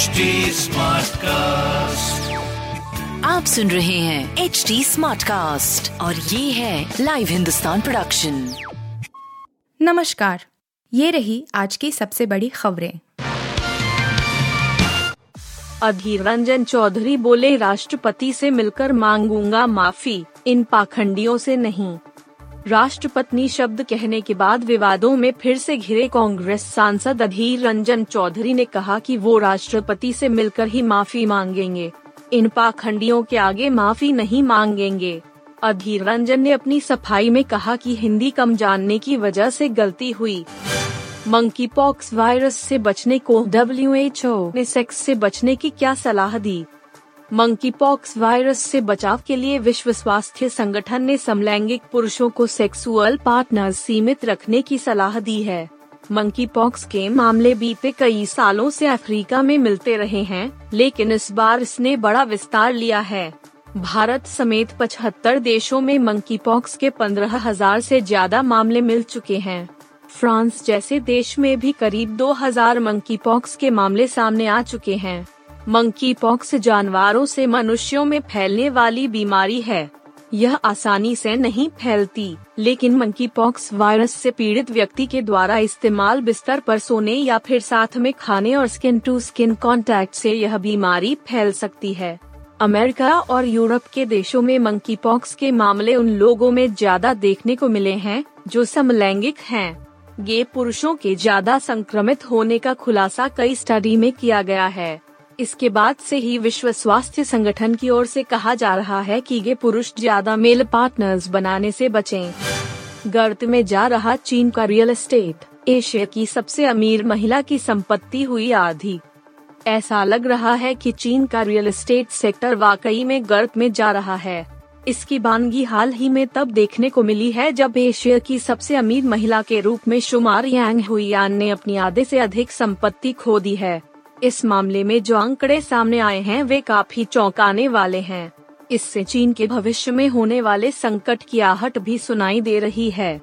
HD cast आप सुन रहे हैं एच डी स्मार्ट कास्ट और ये है लाइव हिंदुस्तान प्रोडक्शन नमस्कार ये रही आज की सबसे बड़ी खबरें। अधीर रंजन चौधरी बोले राष्ट्रपति से मिलकर मांगूँगा माफ़ी इन पाखंडियों से नहीं। राष्ट्रपत्नी शब्द कहने के बाद विवादों में फिर से घिरे कांग्रेस सांसद अधीर रंजन चौधरी ने कहा कि वो राष्ट्रपति से मिलकर ही माफ़ी मांगेंगे। इन पाखंडियों के आगे माफ़ी नहीं मांगेंगे। अधीर रंजन ने अपनी सफ़ाई में कहा कि हिंदी कम जानने की वजह से गलती हुई। मंकी पॉक्स वायरस से बचने को डब्ल्यूएचओ ने सेक्स से बचने की क्या सलाह दी? मंकी पॉक्स वायरस से बचाव के लिए विश्व स्वास्थ्य संगठन ने समलैंगिक पुरुषों को सेक्सुअल पार्टनर सीमित रखने की सलाह दी है। मंकी पॉक्स के मामले बीते कई सालों से अफ्रीका में मिलते रहे हैं, लेकिन इस बार इसने बड़ा विस्तार लिया है। भारत समेत 75 देशों में मंकी पॉक्स के पंद्रह हज़ार से ज़्यादा मामले मिल चुके हैं। फ्रांस जैसे देश में भी करीब 2000 मंकी पॉक्स के मामले सामने आ चुके हैं। मंकी पॉक्स जानवरों से मनुष्यों में फैलने वाली बीमारी है। यह आसानी से नहीं फैलती, लेकिन मंकी पॉक्स वायरस से पीड़ित व्यक्ति के द्वारा इस्तेमाल बिस्तर पर सोने या फिर साथ में खाने और स्किन टू स्किन कांटेक्ट से यह बीमारी फैल सकती है। अमेरिका और यूरोप के देशों में मंकी पॉक्स के मामले उन लोगों में ज़्यादा देखने को मिले हैं, जो समलैंगिक हैं। गे पुरुषों के ज़्यादा संक्रमित होने का खुलासा कई स्टडी में किया गया है। इसके बाद से ही विश्व स्वास्थ्य संगठन की ओर से कहा जा रहा है कि ये पुरुष ज़्यादा मेल पार्टनर्स बनाने से बचें। गर्त में जा रहा चीन का रियल एस्टेट, एशिया की सबसे अमीर महिला की संपत्ति हुई आधी। ऐसा लग रहा है कि चीन का रियल एस्टेट सेक्टर वाकई में गर्त में जा रहा है। इसकी बानगी हाल ही में तब देखने को मिली है जब एशिया की सबसे अमीर महिला के रूप में शुमार यांग हुईयान ने अपनी आधे से अधिक संपत्ति खो दी है। इस मामले में जो आंकड़े सामने आए हैं, वे काफ़ी चौंकाने वाले हैं। इससे चीन के भविष्य में होने वाले संकट की आहट भी सुनाई दे रही है।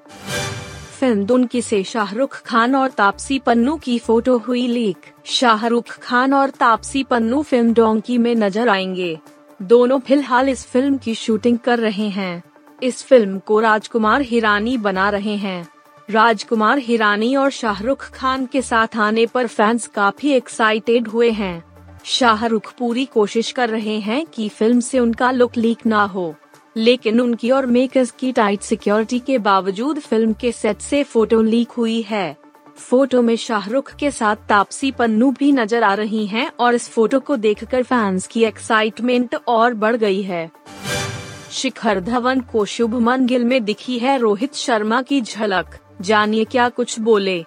फ़िल्म दुनकी से शाहरुख खान और तापसी पन्नू की फ़ोटो हुई लीक। शाहरुख खान और तापसी पन्नू फ़िल्म डोंकी में नज़र आएँगे। दोनों फ़िलहाल इस फ़िल्म की शूटिंग कर रहे हैं। इस फ़िल्म को राजकुमार हिरानी बना रहे हैं। राजकुमार हिरानी और शाहरुख खान के साथ आने पर फैंस काफ़ी एक्साइटेड हुए हैं। शाहरुख पूरी कोशिश कर रहे हैं कि फ़िल्म से उनका लुक लीक ना हो, लेकिन उनकी और मेकर्स की टाइट सिक्योरिटी के बावजूद फ़िल्म के सेट से फ़ोटो लीक हुई है। फ़ोटो में शाहरुख के साथ तापसी पन्नू भी नज़र आ रही हैं और इस फ़ोटो को देखकर फैंस की एक्साइटमेंट और बढ़ गई है। शिखर धवन को शुभमन गिल में दिखी है रोहित शर्मा की झलक। जानिए क्या कुछ बोले।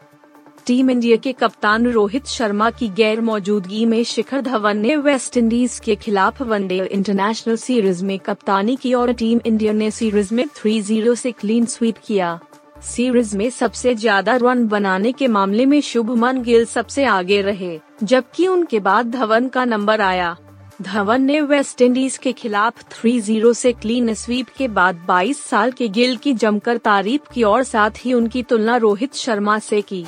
टीम इंडिया के कप्तान रोहित शर्मा की गैर मौजूदगी में शिखर धवन ने वेस्ट इंडीज के खिलाफ वनडे इंटरनेशनल सीरीज़ में कप्तानी की और टीम इंडिया ने सीरीज़ में 3-0 से क्लीन स्वीप किया। सीरीज़ में सबसे ज़्यादा रन बनाने के मामले में शुभमन गिल सबसे आगे रहे, जबकि उनके बाद धवन का नंबर आया। धवन ने वेस्ट इंडीज के खिलाफ 3-0 से क्लीन स्वीप के बाद 22 साल के गिल की जमकर तारीफ़ की और साथ ही उनकी तुलना रोहित शर्मा से की।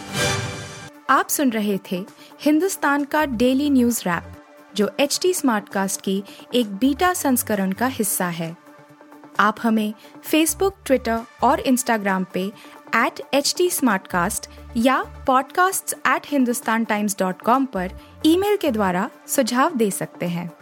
आप सुन रहे थे हिंदुस्तान का डेली न्यूज़ रैप जो एच टी स्मार्ट कास्ट की एक बीटा संस्करण का हिस्सा है। आप हमें फेसबुक ट्विटर और इंस्टाग्राम पे एट एच टी या podcasts@hindustantimes.com पर ईमेल के द्वारा सुझाव दे सकते हैं।